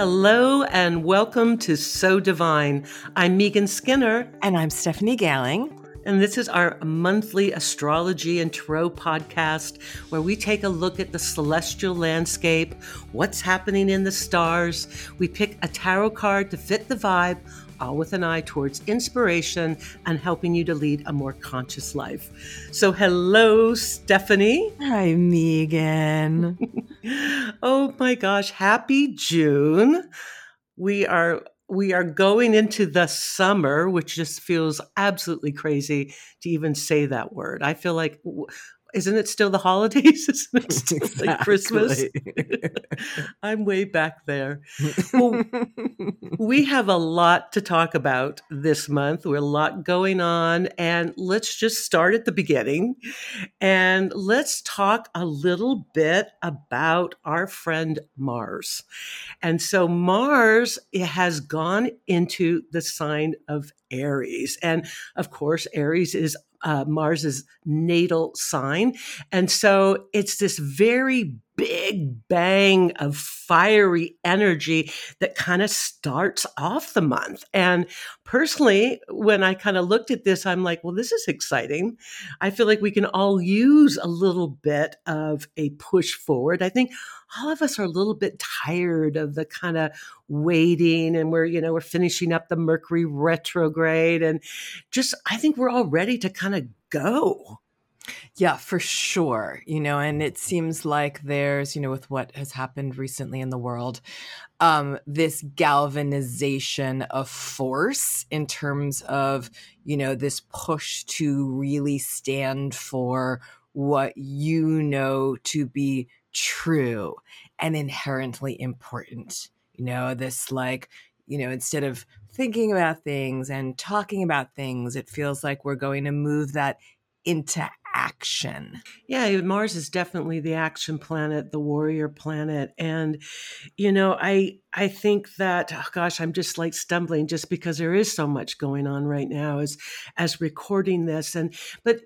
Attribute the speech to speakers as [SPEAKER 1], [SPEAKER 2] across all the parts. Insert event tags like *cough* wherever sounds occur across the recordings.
[SPEAKER 1] Hello and welcome to So Divine. I'm Megan Skinner.
[SPEAKER 2] And I'm Stephanie Gailing.
[SPEAKER 1] And this is our monthly astrology and tarot podcast where we take a look at the celestial landscape, what's happening in the stars. We pick a tarot card to fit the vibe, all with an eye towards inspiration and helping you to lead a more conscious life. So, hello, Stephanie.
[SPEAKER 2] Hi, Megan. *laughs*
[SPEAKER 1] oh my gosh, happy June. We are we are going into the summer, which just feels absolutely crazy to even say that word. I feel like isn't it still the holidays? *laughs* Isn't it *laughs* still exactly. like Christmas? *laughs* I'm way back there. Well, we have a lot to talk about this month. We're a lot going on. And let's just start at the beginning and let's talk a little bit about our friend Mars. And so Mars has gone into the sign of Aries. And of course, Aries is uh, Mars's natal sign. And so it's this very big bang of fiery energy that kind of starts off the month. And personally, when I kind of looked at this, I'm like, well, this is exciting. I feel like we can all use a little bit of a push forward. I think all of us are a little bit tired of the kind of waiting and we're, you know, we're finishing up the Mercury retrograde and just, I think we're all ready to kind of go.
[SPEAKER 2] Yeah, for sure. You know, and it seems like there's, you know, with what has happened recently in the world, um, this galvanization of force in terms of, you know, this push to really stand for what you know to be true and inherently important. You know, this like, you know, instead of thinking about things and talking about things, it feels like we're going to move that into action.
[SPEAKER 1] Yeah, Mars is definitely the action planet, the warrior planet. And, you know, I I think that oh gosh, I'm just like stumbling just because there is so much going on right now as as recording this. And but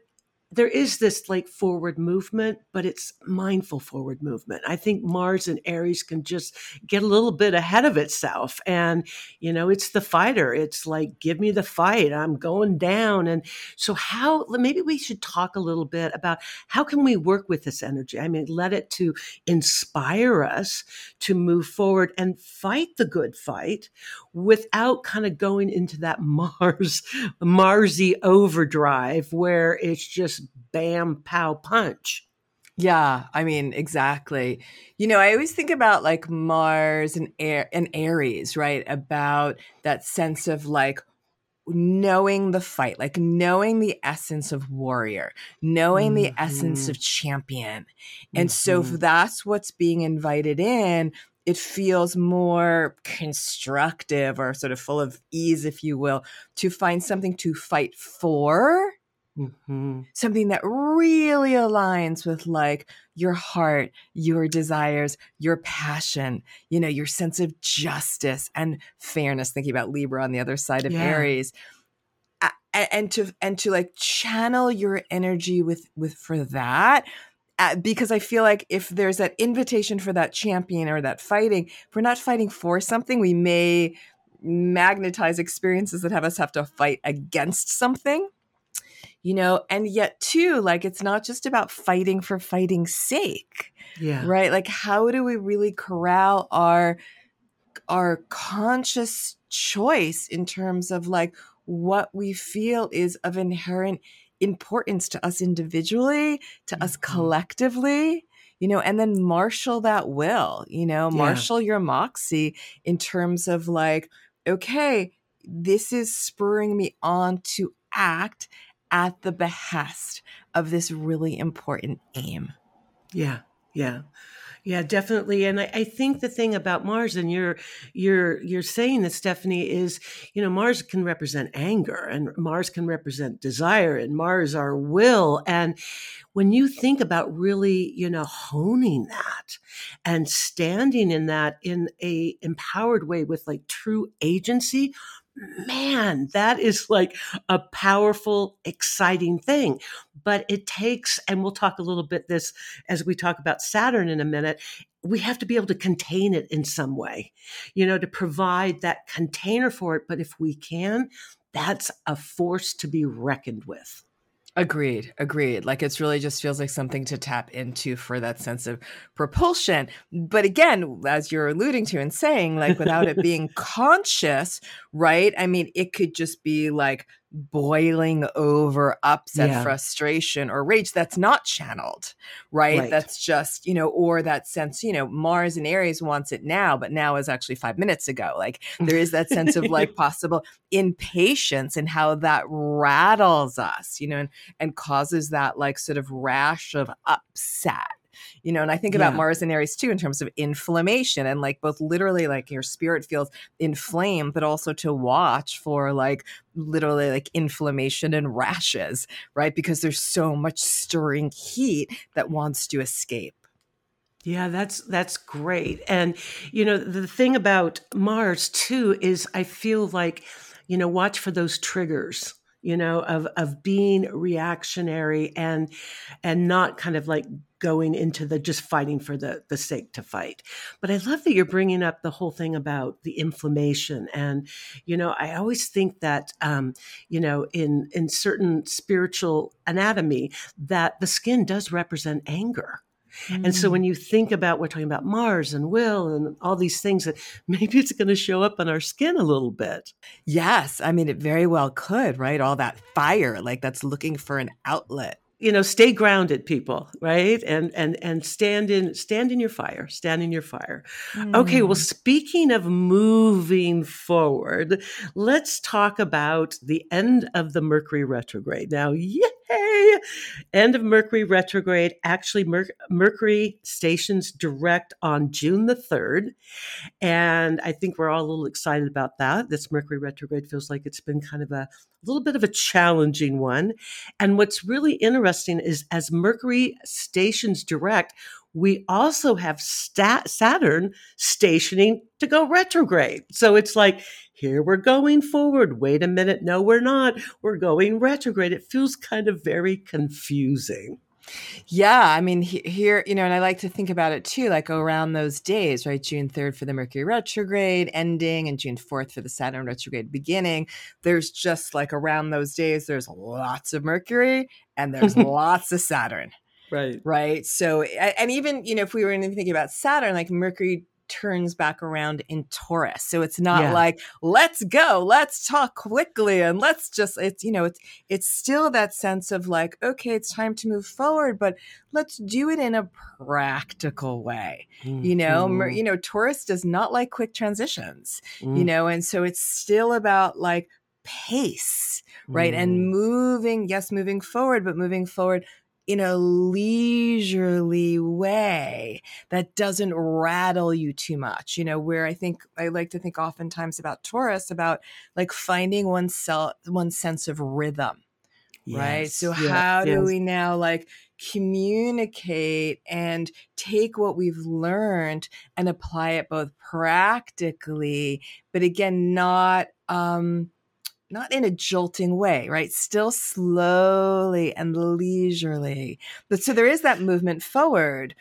[SPEAKER 1] there is this like forward movement, but it's mindful forward movement. I think Mars and Aries can just get a little bit ahead of itself. And, you know, it's the fighter. It's like, give me the fight. I'm going down. And so, how maybe we should talk a little bit about how can we work with this energy? I mean, let it to inspire us to move forward and fight the good fight without kind of going into that *laughs* Mars, Marsy overdrive where it's just bam, pow, punch.
[SPEAKER 2] Yeah, I mean, exactly. You know, I always think about like Mars and Air and Aries, right? About that sense of like knowing the fight, like knowing the essence of warrior, knowing mm-hmm. the essence mm-hmm. of champion. And mm-hmm. so if that's what's being invited in, it feels more constructive or sort of full of ease, if you will, to find something to fight for Mm-hmm. Something that really aligns with like your heart, your desires, your passion, you know, your sense of justice and fairness. Thinking about Libra on the other side of yeah. Aries. And to and to like channel your energy with with for that because I feel like if there's that invitation for that champion or that fighting, if we're not fighting for something, we may magnetize experiences that have us have to fight against something you know and yet too like it's not just about fighting for fighting's sake yeah right like how do we really corral our our conscious choice in terms of like what we feel is of inherent importance to us individually to mm-hmm. us collectively you know and then marshal that will you know yeah. marshal your moxie in terms of like okay this is spurring me on to act at the behest of this really important aim.
[SPEAKER 1] Yeah, yeah. Yeah, definitely. And I, I, think the thing about Mars, and you're you're you're saying that Stephanie is, you know, Mars can represent anger, and Mars can represent desire, and Mars our will. And when you think about really, you know, honing that and standing in that in a empowered way with like true agency, man, that is like a powerful, exciting thing. But it takes, and we'll talk a little bit this as we talk about Saturn in a minute. We have to be able to contain it in some way, you know, to provide that container for it. But if we can, that's a force to be reckoned with.
[SPEAKER 2] Agreed. Agreed. Like it's really just feels like something to tap into for that sense of propulsion. But again, as you're alluding to and saying, like without it *laughs* being conscious, right? I mean, it could just be like boiling over upset yeah. frustration or rage that's not channeled right? right? that's just you know or that sense you know mars and aries wants it now but now is actually five minutes ago like there is that sense of like *laughs* possible impatience and how that rattles us you know and, and causes that like sort of rash of upset you know and i think about yeah. mars and aries too in terms of inflammation and like both literally like your spirit feels inflamed but also to watch for like literally like inflammation and rashes right because there's so much stirring heat that wants to escape
[SPEAKER 1] yeah, that's that's great. And you know, the thing about Mars too is I feel like, you know, watch for those triggers you know of of being reactionary and and not kind of like going into the just fighting for the the sake to fight. But i love that you're bringing up the whole thing about the inflammation. And you know i always think that um you know in in certain spiritual anatomy that the skin does represent anger Mm. And so when mm. you think about, we're talking about Mars and will and all these things that *laughs* maybe it's going to show up on our skin a little bit.
[SPEAKER 2] Yes. I mean, it very well could, right? All that fire, like that's looking for an outlet
[SPEAKER 1] you know stay grounded people right and and and stand in stand in your fire stand in your fire mm. okay well mm. speaking of moving forward let's talk about the end of the mercury retrograde now yay end of mercury retrograde actually Mer- mercury stations direct on june the 3rd and i think we're all a little excited about that this mercury retrograde feels like it's been kind of a little bit of a challenging one. And what's really interesting is as Mercury stations direct, we also have Saturn stationing to go retrograde. So it's like, here we're going forward. Wait a minute. No, we're not. We're going retrograde. It feels kind of very confusing.
[SPEAKER 2] Yeah, I mean, here, you know, and I like to think about it too, like around those days, right? June 3rd for the Mercury retrograde ending and June 4th for the Saturn retrograde beginning. There's just like around those days, there's lots of Mercury and there's *laughs* lots of Saturn.
[SPEAKER 1] Right.
[SPEAKER 2] Right. So, and even, you know, if we were even thinking about Saturn, like Mercury turns back around in Taurus. So it's not yeah. like let's go, let's talk quickly and let's just it's you know it's it's still that sense of like okay, it's time to move forward, but let's do it in a practical way. Mm-hmm. You know, you know Taurus does not like quick transitions. Mm. You know, and so it's still about like pace, right? Mm. And moving, yes, moving forward, but moving forward in a leisurely way that doesn't rattle you too much. You know, where I think I like to think oftentimes about Taurus about like finding oneself one sense of rhythm. Yes. Right. So how do we now like communicate and take what we've learned and apply it both practically, but again, not um not in a jolting way, right? Still slowly and leisurely. But so there is that movement forward,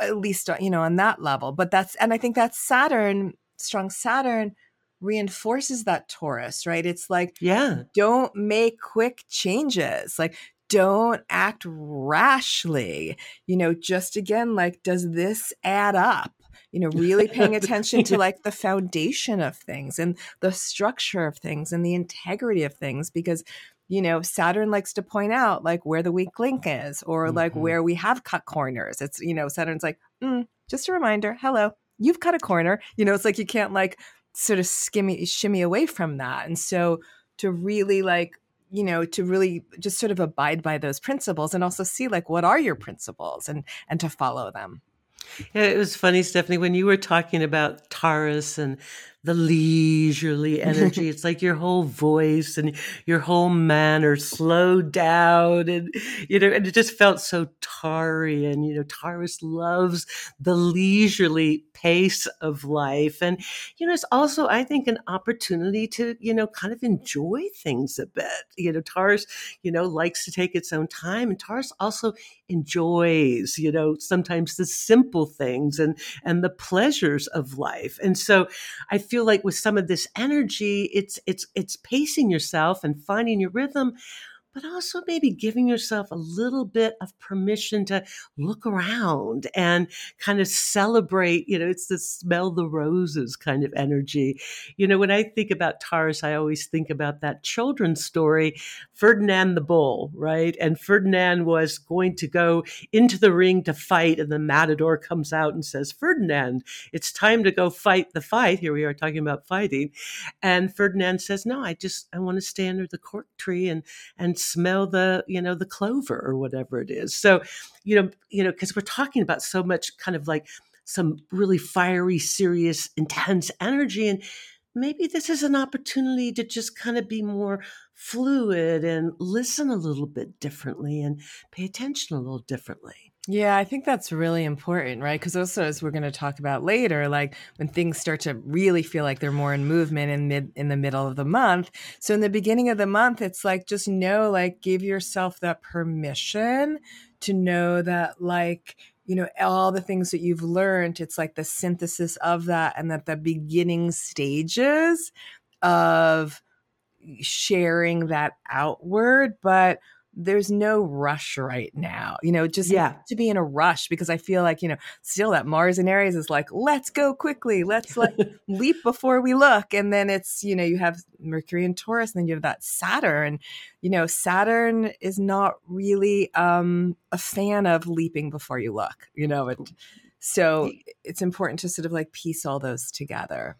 [SPEAKER 2] at least, uh, you know, on that level. But that's, and I think that Saturn, strong Saturn, reinforces that Taurus, right? It's like,
[SPEAKER 1] yeah,
[SPEAKER 2] don't make quick changes. Like, don't act rashly. You know, just again, like, does this add up? You know really *laughs* paying attention to like the foundation of things and the structure of things and the integrity of things because you know saturn likes to point out like where the weak link is or mm-hmm. like where we have cut corners. It's you know saturn's like mm, just a reminder hello you've cut a corner. You know it's like you can't like sort of skimmy shimmy away from that. And so to really like you know to really just sort of abide by those principles and also see like what are your principles and and to follow them
[SPEAKER 1] yeah, it was funny, Stephanie, when you were talking about Taurus and the leisurely energy. it's like your whole voice and your whole manner slowed down and you know, and it just felt so tarry. And, You know, Taurus loves the leisurely pace of life. And, you know, it's also, I think, an opportunity to, you know, kind of enjoy things a bit. You know, Taurus, you know, likes to take its own time. And Taurus also enjoys, you know, sometimes the simple things and and the pleasures of life. And so I feel like with some of this energy, it's it's it's pacing yourself and finding your rhythm but also maybe giving yourself a little bit of permission to look around and kind of celebrate. You know, it's the smell the roses kind of energy. You know, when I think about Taurus, I always think about that children's story, Ferdinand the Bull, right? And Ferdinand was going to go into the ring to fight, and the matador comes out and says, Ferdinand, it's time to go fight the fight. Here we are talking about fighting. And Ferdinand says, No, I just I want to stay under the cork tree and and smell the you know the clover or whatever it is. So you know you know because we're talking about so much kind of like some really fiery serious intense energy and maybe this is an opportunity to just kind of be more fluid and listen a little bit differently and pay attention a little differently
[SPEAKER 2] yeah, I think that's really important, right? Because also, as we're going to talk about later, like when things start to really feel like they're more in movement in mid in the middle of the month. So in the beginning of the month, it's like just know, like, give yourself that permission to know that, like, you know, all the things that you've learned, it's like the synthesis of that, and that the beginning stages of sharing that outward, but there's no rush right now. You know, just yeah. to be in a rush because I feel like, you know, still that Mars and Aries is like, let's go quickly. Let's like *laughs* leap before we look. And then it's, you know, you have Mercury and Taurus, and then you have that Saturn. You know, Saturn is not really um a fan of leaping before you look, you know, it, so it's important to sort of like piece all those together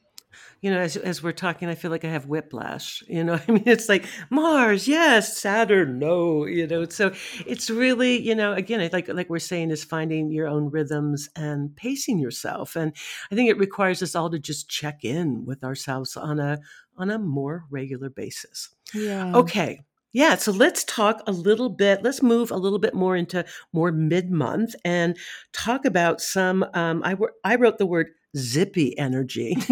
[SPEAKER 1] you know, as, as we're talking, I feel like I have whiplash. You know, *laughs* I mean, it's like Mars, yes, Saturn, no. You know, so it's really, you know, again, like like we're saying, is finding your own rhythms and pacing yourself. And I think it requires us all to just check in with ourselves on a on a more regular basis.
[SPEAKER 2] Yeah.
[SPEAKER 1] Okay. Yeah, so let's talk a little bit. Let's move a little bit more into more mid month and talk about some. Um, I, I wrote the word zippy energy. *laughs*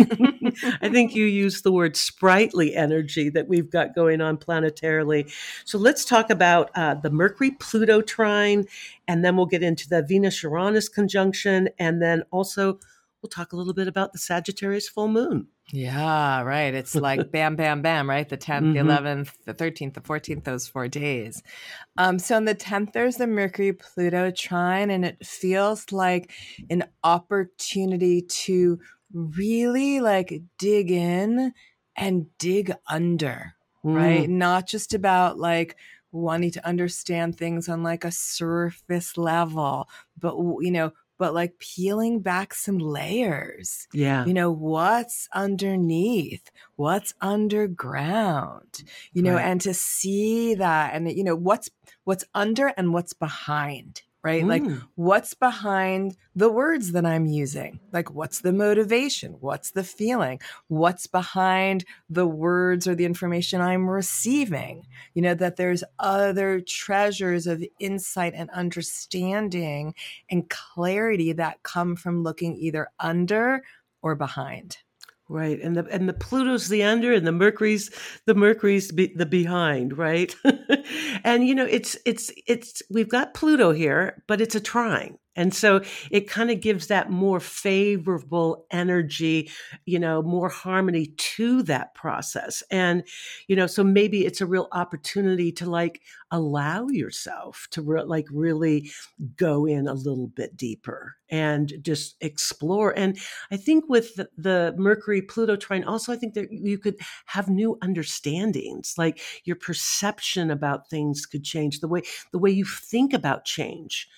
[SPEAKER 1] I think you used the word sprightly energy that we've got going on planetarily. So let's talk about uh, the Mercury Pluto trine, and then we'll get into the Venus Uranus conjunction, and then also we'll talk a little bit about the Sagittarius full moon.
[SPEAKER 2] Yeah, right. It's like bam, bam, bam, right? The 10th, mm-hmm. the 11th, the 13th, the 14th, those four days. Um, so on the 10th, there's the Mercury Pluto trine, and it feels like an opportunity to really like dig in and dig under, mm. right? Not just about like, wanting to understand things on like a surface level but you know but like peeling back some layers.
[SPEAKER 1] Yeah.
[SPEAKER 2] You know, what's underneath, what's underground, you know, right. and to see that and, you know, what's, what's under and what's behind right? Mm. Like, what's behind the words that I'm using? Like, what's the motivation? What's the feeling? What's behind the words or the information I'm receiving? You know, that there's other treasures of insight and understanding and clarity that come from looking either under or behind.
[SPEAKER 1] Right, and the and the Pluto's the under, and the Mercury's the Mercury's be, the behind, right? *laughs* and you know, it's it's it's we've got Pluto here, but it's a trine, and so it kind of gives that more favorable energy, you know, more harmony to that process. And, you know, so maybe it's a real opportunity to like allow yourself to re- like really go in a little bit deeper and just explore. And I think with the, the Mercury Pluto trine, also, I think that you could have new understandings, like your perception about things could change, the way, the way you think about change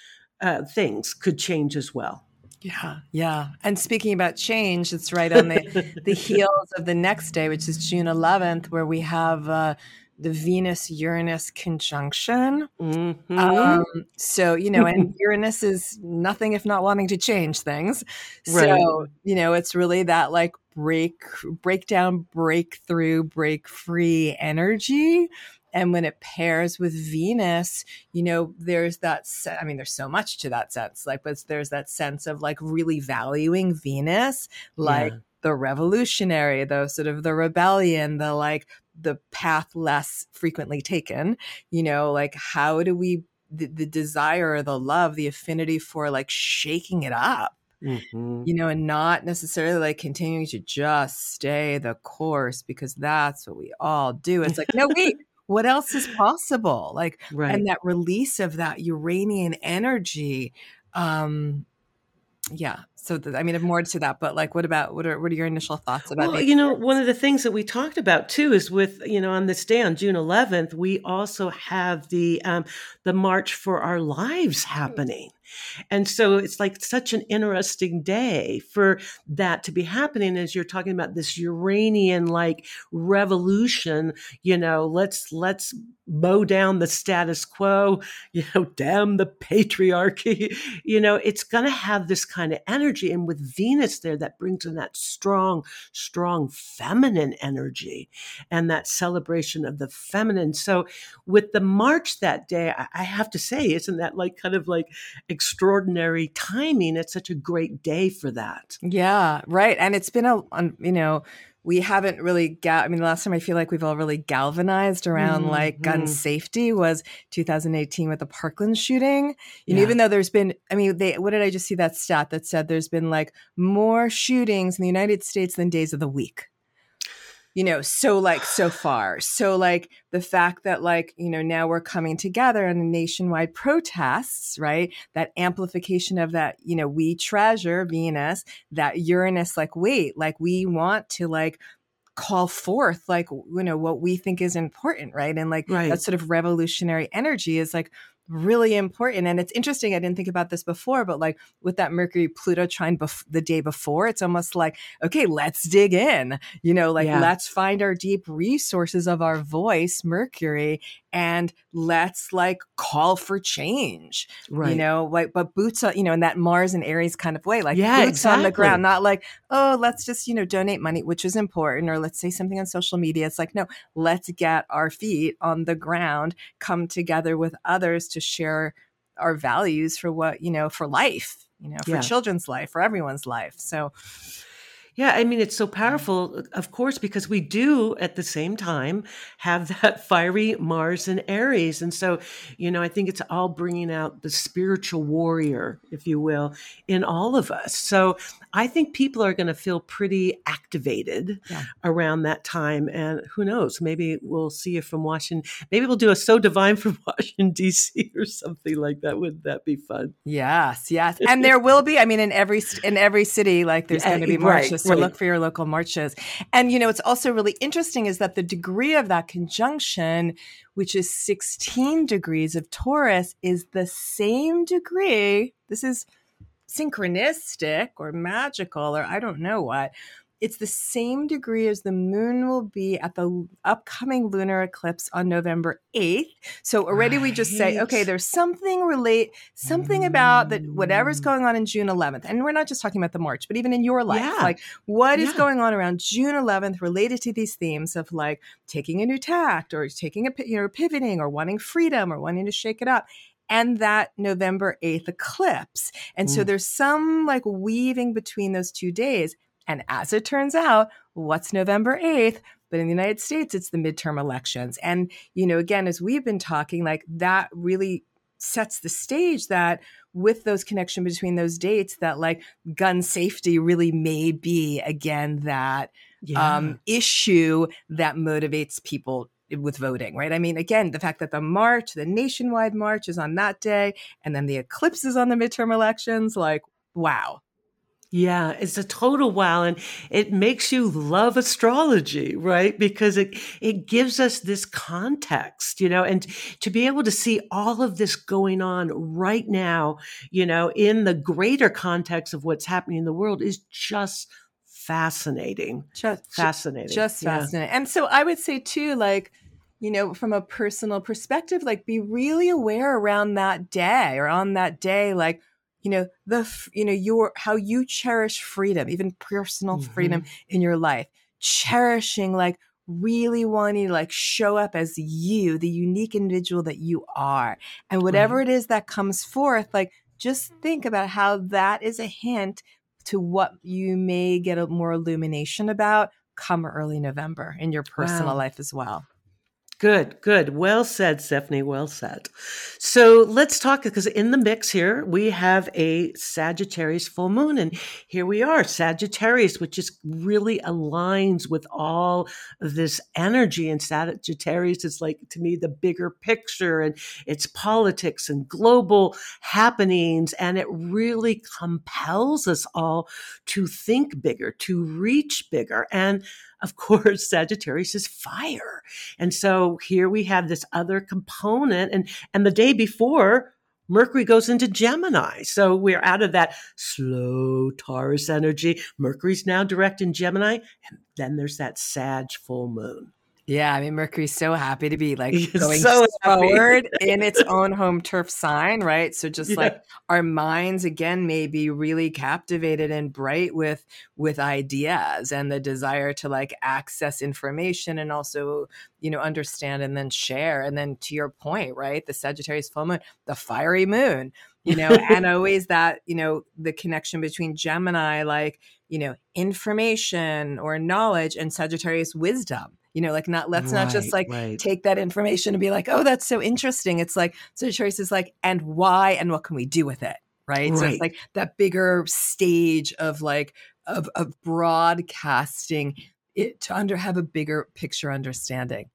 [SPEAKER 1] uh, things could change as well.
[SPEAKER 2] Yeah, yeah. And speaking about change, it's right on the *laughs* the heels of the next day, which is June 11th, where we have uh, the Venus Uranus conjunction. Mm-hmm. Um, so you know, and *laughs* Uranus is nothing if not wanting to change things. Right. So you know, it's really that like break breakdown breakthrough break free energy and when it pairs with venus you know there's that se- i mean there's so much to that sense like but there's that sense of like really valuing venus like yeah. the revolutionary the sort of the rebellion the like the path less frequently taken you know like how do we the, the desire the love the affinity for like shaking it up Mm-hmm. you know, and not necessarily like continuing to just stay the course because that's what we all do. It's like, no, wait, what else is possible? Like, right. and that release of that Uranian energy. Um, yeah. So, the, I mean, more to that, but like, what about what are what are your initial thoughts about?
[SPEAKER 1] Well, you know, one of the things that we talked about too is with you know on this day on June 11th, we also have the um, the March for Our Lives happening. And so it's like such an interesting day for that to be happening as you're talking about this Uranian like revolution, you know, let's let's mow down the status quo, *laughs* you know, damn the patriarchy. *laughs* You know, it's going to have this kind of energy and with Venus there that brings in that strong strong feminine energy and that celebration of the feminine. So with the march that day, I have to say, isn't that like kind of like extraordinary timing. It's such a great day for that.
[SPEAKER 2] Yeah, right. And it's been a, you know, we haven't really got i mean the last time i feel like we've all really galvanized around mm-hmm. like gun safety was 2018 with the parkland shooting and yeah. even though there's been i mean they what did i just see that stat that said there's been like more shootings in the united states than days of the week you know so like so far. So like the fact that like you know now we're coming together in nationwide protests right? That amplification of that you know we treasure venus that uranus like wait like we want to like call forth like you know what we think is important right? And like right. that sort of revolutionary energy is like really important. And it's interesting. I didn't think about this before, but like with that Mercury Pluto trine bef- the day before, it's almost like, okay, let's dig in, you know, like yeah. let's find our deep resources of our voice, Mercury, and let's like call for change right you know like but boots on you know in that mars and aries kind of way like yeah, boots exactly. on the ground not like oh let's just you know donate money which is important or let's say something on social media it's like no let's get our feet on the ground come together with others to share our values for what you know for life you know for yeah. children's life for everyone's life so
[SPEAKER 1] yeah, I mean, it's so powerful, of course, because we do at the same time have *laughs* that fiery Mars and Aries. And so, you know, I think it's all bringing out the spiritual warrior, if you will, in all of us. So I think people are going to feel pretty activated yeah. around that time. And who knows, maybe we'll see you from Washington. Maybe we'll do a So Divine *laughs* from Washington, D.C. or something like that. Wouldn't that be fun?
[SPEAKER 2] Yes, yes. And there will be, I mean, in every, in every city, like there's going to be marches. Right so right. look for your local marches. And, you know, it's also really interesting is that the degree of that conjunction, which is 16 degrees of Taurus, is the same degree. This is synchronistic or magical or I don't know what it's the same degree as the moon will be at the upcoming lunar eclipse on November 8th. So already right. we just say, okay, there's something relate, something about that whatever's mm. going on in June 11th. And we're not just talking about the March, but even in your life, yeah. like what is yeah. going on around June 11th related to these themes of like taking a new tact or taking a, you know, pivoting or wanting freedom or wanting to shake it up and that November 8th eclipse. And mm. so there's some like weaving between those two days. And as it turns out, what's November 8th? But in the United States, it's the midterm elections. And, you know, again, as we've been talking, like that really sets the stage that with those connection between those dates that like gun safety really may be again that yeah. um, issue that motivates people with voting, right? I mean, again, the fact that the march, the nationwide march is on that day, and then the eclipse is on the midterm elections, like, wow.
[SPEAKER 1] Yeah, it's a total wow. And it makes you love astrology, right? Because it, it gives us this context, you know, and to be able to see all of this going on right now, you know, in the greater context of what's happening in the world is just fascinating. Just fascinating.
[SPEAKER 2] Just fascinating. Yeah. And so I would say too, like, you know, from a personal perspective, like be really aware around that day or on that day, like you know the you know your how you cherish freedom even personal mm-hmm. freedom in your life cherishing like really wanting to like show up as you the unique individual that you are and whatever right. it is that comes forth like just think about how that is a hint to what you may get a more illumination about come early november in your personal wow. life as well
[SPEAKER 1] Good, good. Well said, Stephanie. Well said. So let's talk because in the mix here, we have a Sagittarius full moon. And here we are, Sagittarius, which just really aligns with all this energy. And Sagittarius is like, to me, the bigger picture and it's politics and global happenings. And it really compels us all to think bigger, to reach bigger. And of course, *laughs* Sagittarius is fire. And so here we have this other component. And, and the day before, Mercury goes into Gemini. So we're out of that slow Taurus energy. Mercury's now direct in Gemini. And then there's that Sag full moon.
[SPEAKER 2] Yeah, I mean Mercury's so happy to be like going so forward in its *laughs* own home turf sign, right? So just yeah. like our minds again may be really captivated and bright with with ideas and the desire to like access information and also, you know, understand and then share. And then to your point, right? The Sagittarius full moon, the fiery moon, you know, and *laughs* always that, you know, the connection between Gemini, like, you know, information or knowledge and Sagittarius wisdom you know like not let's right, not just like right. take that information and be like oh that's so interesting it's like so choice is like and why and what can we do with it right, right. so it's like that bigger stage of like of, of broadcasting it to under have a bigger picture understanding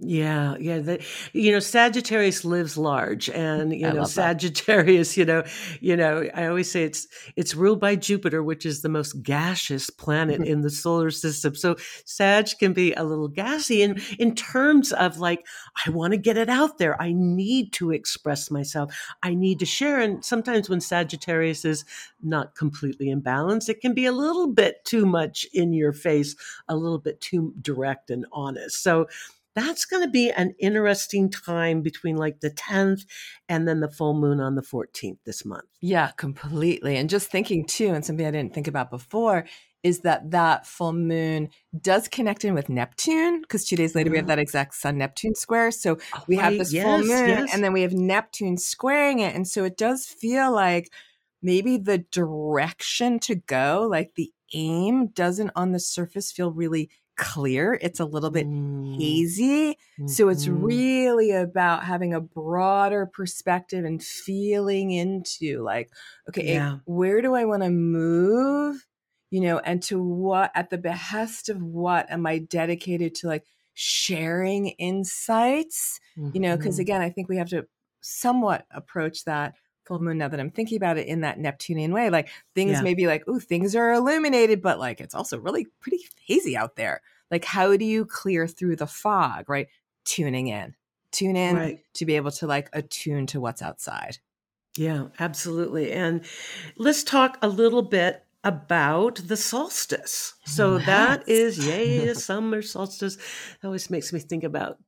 [SPEAKER 1] yeah, yeah. The, you know, Sagittarius lives large, and you I know, Sagittarius. That. *laughs* You know, you know. I always say it's it's ruled by Jupiter, which is the most gaseous planet mm-hmm. in the solar system. So Sag can be a little gassy in in terms of like, I want to get it out there. I need to express myself. I need to share. And sometimes when Sagittarius is not completely in balance, it can be a little bit too much in your face, a little bit too direct and honest. So that's going to be an interesting time between like the 10th and then the full moon on the 14th this month.
[SPEAKER 2] Yeah, completely. And just thinking too, and something I didn't think about before is that that full moon does connect in with Neptune because two days later we have mm. that exact Sun Neptune square. So oh, we have this yes, full moon yes. and then we have Neptune squaring it. And so it does feel like maybe the direction to go, like the aim, doesn't on the surface feel really clear. It's a little bit mm. hazy. Mm-hmm. So it's mm-hmm. really about having a broader perspective and feeling into like, okay, yeah. where do I want to move? You know, and to what, at the behest of what am I dedicated to like sharing insights? Mm-hmm. You know, because mm-hmm. again, I think we have to somewhat approach that full moon now that I'm thinking about it in that Neptunian way. Like things yeah. may be like, oh, things are illuminated, but like it's also really pretty hazy out there. Like, how do you clear through the fog, right? Tuning in, tune in right. to be able to like attune to what's outside.
[SPEAKER 1] Yeah, absolutely. And let's talk a little bit about the solstice. So yes. that is, *laughs* yay, summer solstice. That always makes me think about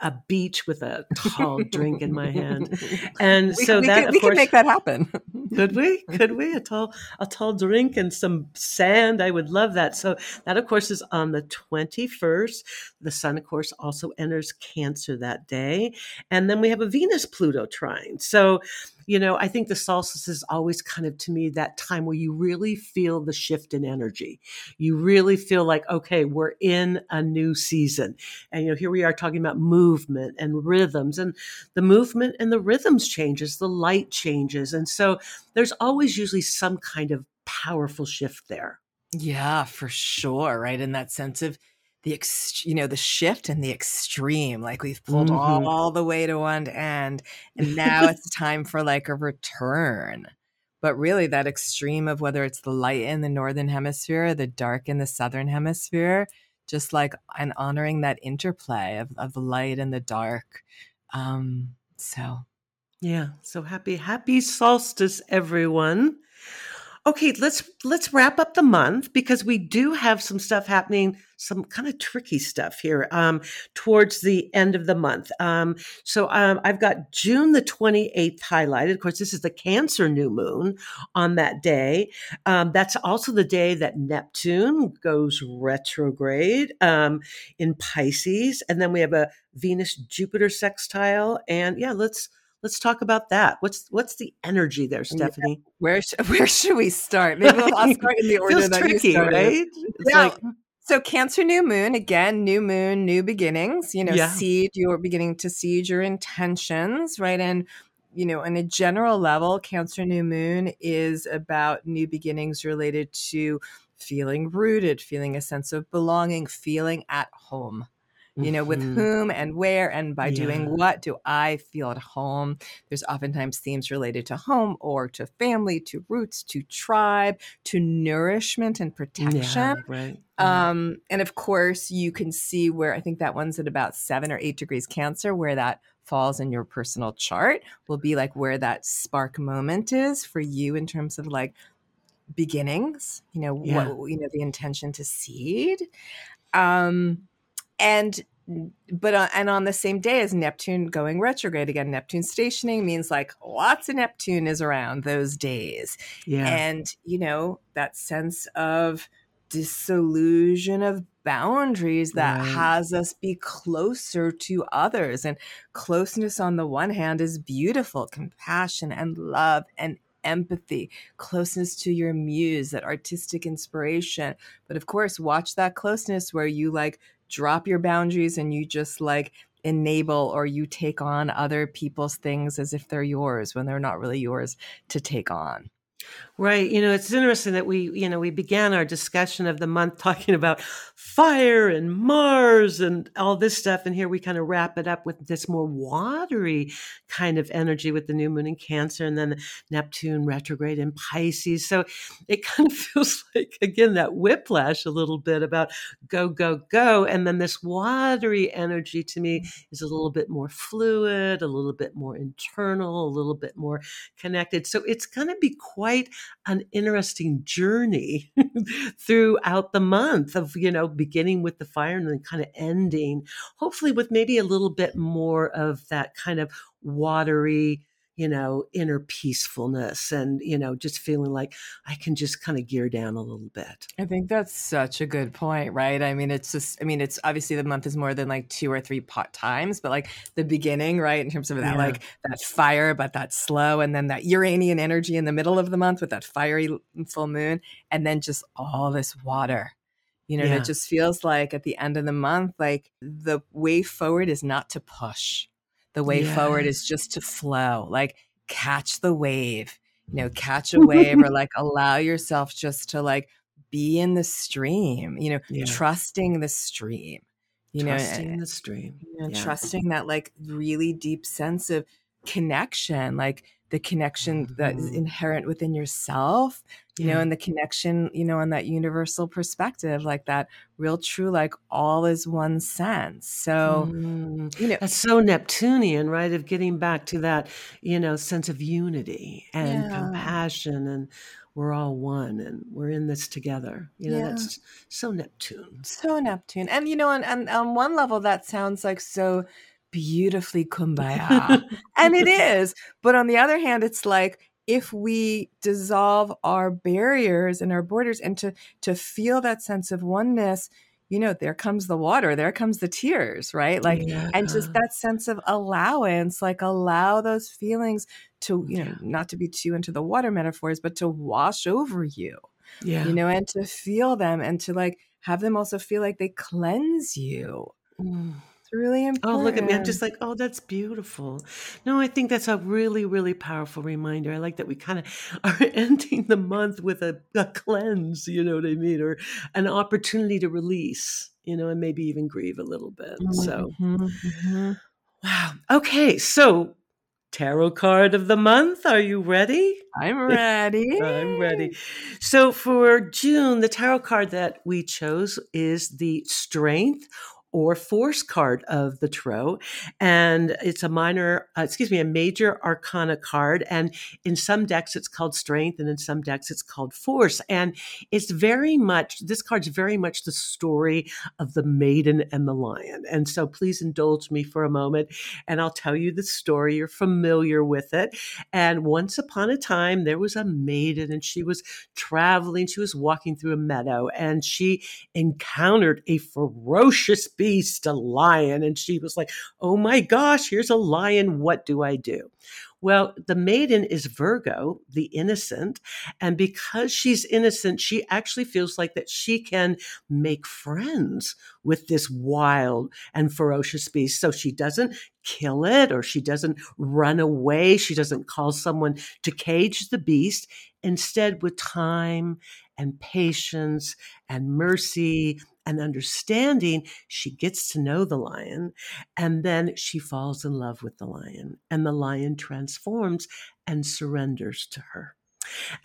[SPEAKER 1] a beach with a tall drink in my hand, *laughs* and we, so
[SPEAKER 2] we
[SPEAKER 1] that
[SPEAKER 2] can, we
[SPEAKER 1] course,
[SPEAKER 2] can make that happen. *laughs*
[SPEAKER 1] could we? Could we? A tall a tall drink and some sand. I would love that. So that, of course, is on the twenty first. The sun, of course, also enters Cancer that day, and then we have a Venus Pluto trine. So you know, I think the solstice is always kind of to me that time where you really feel the shift in energy. You really feel like, okay, we're in a new season. And, you know, here we are talking about movement and rhythms and the movement and the rhythms changes, the light changes. And so there's always usually some kind of powerful shift there.
[SPEAKER 2] Yeah, for sure. Right. In that sense of, the ex, you know the shift and the extreme like we've pulled mm-hmm. all, all the way to one end and now *laughs* it's time for like a return. But really that extreme of whether it's the light in the northern hemisphere the dark in the southern hemisphere just like and honoring that interplay of, of the light and the dark um so.
[SPEAKER 1] Yeah so happy happy solstice everyone Okay, let's let's wrap up the month because we do have some stuff happening, some kind of tricky stuff here um, towards the end of the month. Um, so um, I've got June the twenty eighth highlighted. Of course, this is the Cancer new moon on that day. Um, that's also the day that Neptune goes retrograde um, in Pisces, and then we have a Venus Jupiter sextile. And yeah, let's let's talk about that. What's what's the energy there, Stephanie?
[SPEAKER 2] Yeah. Where sh- *laughs* where should we start? Maybe I'll *laughs* start in the order
[SPEAKER 1] Feels
[SPEAKER 2] that
[SPEAKER 1] tricky,
[SPEAKER 2] you started.
[SPEAKER 1] right? It's
[SPEAKER 2] Yeah.
[SPEAKER 1] like
[SPEAKER 2] So Cancer new moon again, new moon, new beginnings. You know,
[SPEAKER 1] Yeah.
[SPEAKER 2] seed. You're beginning to seed your intentions, right? And you know, on a general level, Cancer new moon is about new beginnings related to feeling rooted, feeling a sense of belonging, feeling at home. You know, with
[SPEAKER 1] Mhm.
[SPEAKER 2] whom and where and by doing what do I feel at home? There's oftentimes themes related to home or to family, to roots, to tribe, to nourishment and protection.
[SPEAKER 1] Yeah, right.
[SPEAKER 2] Um, and of course, you can see where I think that one's at about seven or eight degrees Cancer, where that falls in your personal chart will be like where that spark moment is for you in terms of like beginnings, you know,
[SPEAKER 1] Yeah.
[SPEAKER 2] what, you know, the intention to seed. Um, and but uh, and on the same day as Neptune going retrograde again, Neptune stationing means like lots of Neptune is around those days
[SPEAKER 1] yeah.
[SPEAKER 2] and you know that sense of disillusion of boundaries that
[SPEAKER 1] Right.
[SPEAKER 2] has us be closer to others and closeness on the one hand is beautiful compassion and love and empathy closeness to your muse that artistic inspiration but of course watch that closeness where you like drop your boundaries and you just like enable or you take on other people's things as if they're yours when they're not really yours to take on
[SPEAKER 1] Right. You know, it's interesting that we, you know, we began our discussion of the month *laughs* talking about fire and Mars and all this stuff. And here we kind of wrap it up with this more watery kind of energy with the new moon in Cancer and then Neptune retrograde in Pisces. So it *laughs* kind of feels like, again, that whiplash a little bit about go, go, go. And then this watery energy to me is a little bit more fluid, a little bit more internal, a little bit more connected. So it's going to be quite an interesting journey *laughs* throughout the month of, you know, beginning with the fire and then kind of ending, hopefully with maybe a little bit more of that kind of watery, you know, inner peacefulness and, you know, just feeling like I can just kind of gear down a little bit.
[SPEAKER 2] I think that's such a good point, right? I mean, it's just, I mean, it's obviously the month is more than like two or three pot times, but like the beginning, right? In terms of that,
[SPEAKER 1] Yeah.
[SPEAKER 2] like that fire, but that slow, and then that Uranian energy in the middle of the month with that fiery full moon, and then just all this water. You know,
[SPEAKER 1] Yeah.
[SPEAKER 2] it just feels like at the end of the month, like the way forward is not to push. The way forward is just to flow, like catch the wave, you know, catch a wave or *laughs* like allow yourself just to like be in the stream, you know,
[SPEAKER 1] Yeah.
[SPEAKER 2] trusting the stream, you
[SPEAKER 1] Trusting
[SPEAKER 2] know, trusting eh,
[SPEAKER 1] the stream.
[SPEAKER 2] and
[SPEAKER 1] Yeah.
[SPEAKER 2] trusting that like really deep sense of connection, like the connection that is
[SPEAKER 1] Mhm.
[SPEAKER 2] inherent within yourself, you know, and the connection, you know, and that universal perspective, like that real true, like all is one sense. So,
[SPEAKER 1] Mm.
[SPEAKER 2] you know,
[SPEAKER 1] That's so Neptunian, right? Of getting back to that, you know, sense of unity and
[SPEAKER 2] Yeah.
[SPEAKER 1] compassion and we're all one and we're in this together. You know,
[SPEAKER 2] Yeah.
[SPEAKER 1] that's so Neptune.
[SPEAKER 2] So Neptune. And you know, and, and on one level that sounds like so beautifully kumbaya. *laughs* and it is. But on the other hand, it's like if we dissolve our barriers and our borders and to to feel that sense of oneness, you know, there comes the water, there comes the tears, right? Like and just that sense of allowance, like allow those feelings to, you know,
[SPEAKER 1] Yeah.
[SPEAKER 2] not to be too into the water metaphors, but to wash over you
[SPEAKER 1] Yeah.
[SPEAKER 2] you know, and to feel them and to like have them also feel like they cleanse you.
[SPEAKER 1] Mm.
[SPEAKER 2] Really important.
[SPEAKER 1] Oh, look at me. I'm just like, oh, that's beautiful. No, I think that's a really, really powerful reminder. I like that we kind of *laughs* are ending the month with a, a cleanse, you know what I mean? Or an opportunity to release, you know, and maybe even grieve a little bit. So,
[SPEAKER 2] Mhm, mhm.
[SPEAKER 1] wow. Okay. So, tarot card of the month. Are you ready?
[SPEAKER 2] I'm *laughs* ready.
[SPEAKER 1] I'm ready. So, for June, the tarot card that we chose is the Strength or force card of the tarot. And it's a minor, uh, excuse me, a major arcana card. And in some decks, it's called strength, and in some decks, it's called force. And it's very much, this card's very much the story of the maiden and the lion. And so please indulge me for a moment, and I'll tell you the story. You're familiar with it. And once upon a time, there was a maiden, and she was traveling, she was walking through a meadow, and she encountered a ferocious beast beast, a lion. And she was like, Oh my gosh, here's a lion. What do I do? Well, the maiden is Virgo, the innocent. And because she's innocent, she actually feels like that she can make friends with this wild and ferocious beast. So she doesn't kill it or she doesn't run away. She doesn't call someone to cage the beast. Instead, with time and patience and mercy and understanding, she gets to know the lion and then she falls in love with the lion and the lion transforms and surrenders to her.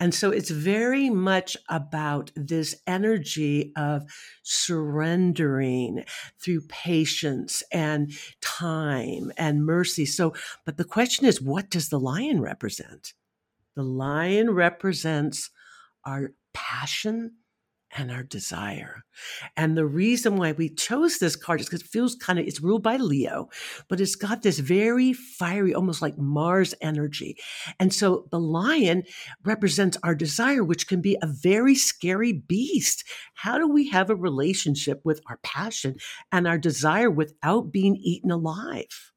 [SPEAKER 1] And so it's very much about this energy of surrendering through patience and time and mercy. So, but the question is, what does the lion represent? The lion represents our passion and our desire. And the reason why we chose this card is because it feels kind of, it's ruled by Leo, but it's got this very fiery, almost like Mars energy. And so the lion represents our desire, which can be a very scary beast. How do we have a relationship with our passion and our desire without being eaten alive?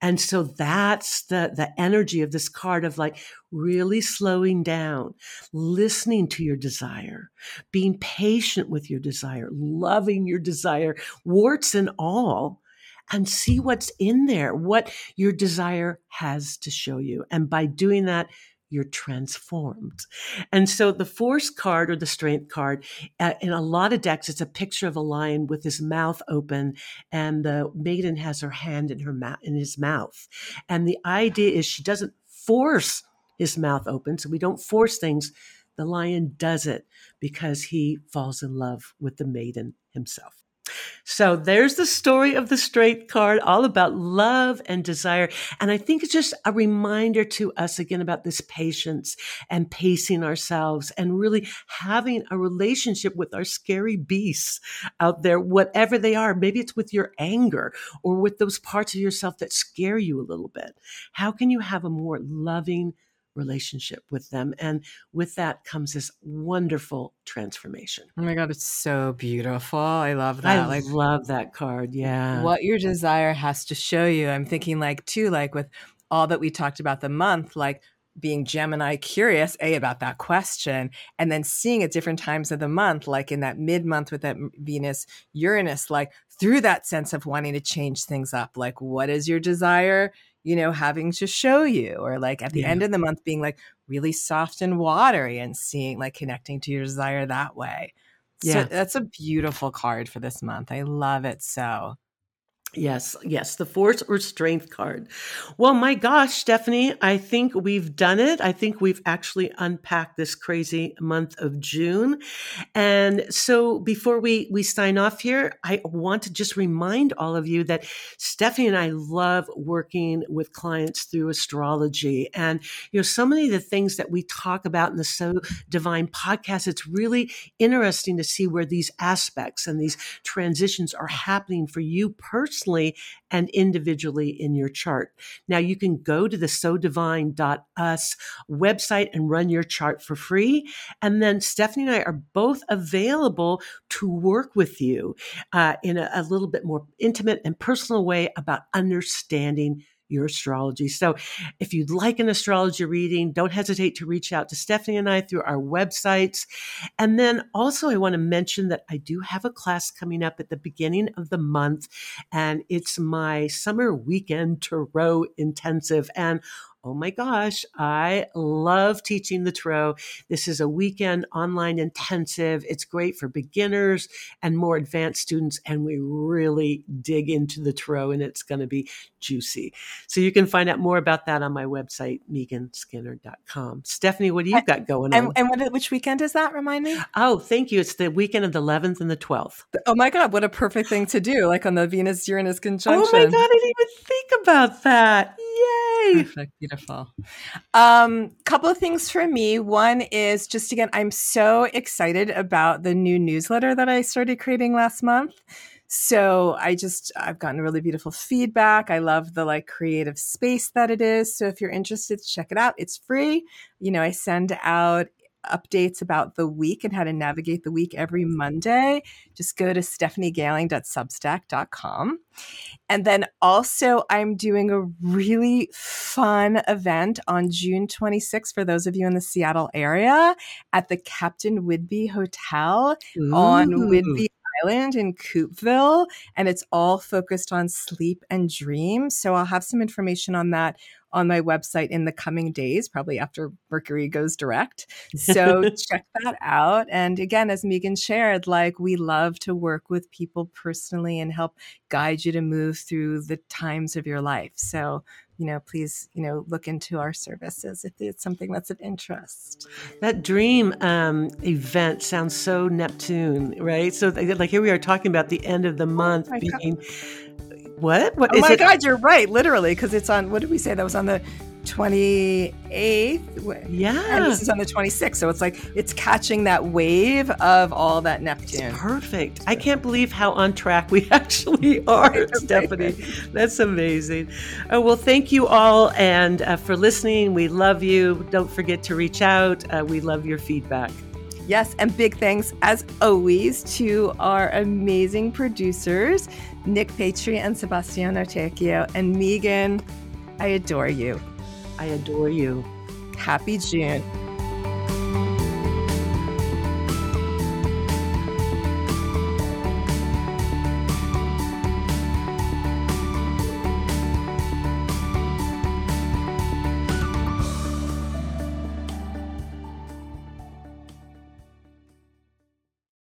[SPEAKER 1] And so that's the, the energy of this card of like really slowing down, listening to your desire, being patient with your desire, loving your desire, warts and all, and see what's in there, what your desire has to show you. And by doing that, you're transformed. And so the force card or the strength card, uh, in a lot of decks, it's a picture of a lion with his mouth open, and the maiden has her hand in her mouth in his mouth. And the idea is she doesn't force his mouth open, so we don't force things. The lion does it because he falls in love with the maiden himself. So there's the story of the straight card, all about love and desire. And I think it's just a reminder to us again about this patience and pacing ourselves and really having a relationship with our scary beasts out there, whatever they are. Maybe it's with your anger or with those parts of yourself that scare you a little bit. How can you have a more loving, relationship with them. And with that comes this wonderful transformation.
[SPEAKER 2] Oh my God, it's so beautiful. I love that.
[SPEAKER 1] I like, love that card. Yeah.
[SPEAKER 2] What your desire has to show you. I'm thinking, like, too, like with all that we talked about the month, like, being Gemini curious, A, about that question, and then seeing at different times of the month, like in that mid month with that Venus Uranus, like through that sense of wanting to change things up. Like, what is your desire? You know, having to show you, or like at the yeah. end of the month being like really soft and watery and seeing like connecting to your desire that way. Yeah. So that's a beautiful card for this month. I love it so.
[SPEAKER 1] Yes, yes, the force or strength card. Well, my gosh, Stephanie, I think we've done it. I think we've actually unpacked this crazy month of June. And so before we we sign off here, I want to just remind all of you that Stephanie and I love working with clients through astrology. And you know, so many of the things that we talk about in the So Divine podcast, it's really interesting to see where these aspects and these transitions are happening for you personally personally and individually in your chart. Now you can go to the so divine.us website and run your chart for free. And then Stephanie and I are both available to work with you uh, in a, a little bit more intimate and personal way about understanding your astrology. So if you'd like an astrology reading, don't hesitate to reach out to Stephanie and I through our websites. And then also, I want to mention that I do have a class coming up at the beginning of the month, and it's my summer weekend tarot intensive. And oh my gosh, I love teaching the Tarot. This is a weekend online intensive. It's great for beginners and more advanced students. And we really dig into the Tarot and it's going to be juicy. So you can find out more about that on my website, meganskinner.com. Stephanie, what do you got going
[SPEAKER 2] on?
[SPEAKER 1] And,
[SPEAKER 2] and what, which weekend is that? Remind me.
[SPEAKER 1] Oh, thank you. It's the weekend of the 11th and the 12th.
[SPEAKER 2] Oh my God, what a perfect thing to do, like on the Venus Uranus conjunction.
[SPEAKER 1] Oh my God, I didn't even think about that. Yay.
[SPEAKER 2] Perfect. Beautiful. Um, couple of things for me. One is just again, I'm so excited about the new newsletter that I started creating last month. So I just I've gotten really beautiful feedback. I love the like creative space that it is. So if you're interested, check it out. It's free. You know, I send out updates about the week and how to navigate the week every Monday, just go to stephaniegailing.substack.com. And then also, I'm doing a really fun event on June 26th for those of you in the Seattle area at the Captain Whidbey Hotel Ooh. on Whidbey Island in Coupeville, and it's all focused on sleep and dreams. So I'll have some information on that on my website in the coming days, probably after Mercury goes direct. So *laughs* check that out. And again, as Megan shared, like we love to work with people personally and help guide you to move through the times of your life. So you know, please, you know, look into our services if it's something that's of interest.
[SPEAKER 1] That dream um, event sounds so Neptune, right? So, like, here we are talking about the end of the oh month oh being. God what? What?
[SPEAKER 2] Oh my it? God, you're right. Literally, because it's on. What did we say? That was on the 28th.
[SPEAKER 1] Yeah.
[SPEAKER 2] And this is on the 26th. So it's like it's catching that wave of all that Neptune.
[SPEAKER 1] It's perfect. I can't believe how on track we *laughs* actually are, *laughs* Stephanie. That's amazing. Oh, well, thank you all and uh, for listening. We love you. Don't forget to reach out. Uh, we love your feedback.
[SPEAKER 2] Yes, and big thanks as always to our amazing producers, Nick Patri and Sebastiano Tecchio. And Megan, I adore you.
[SPEAKER 1] I adore you.
[SPEAKER 2] Happy June.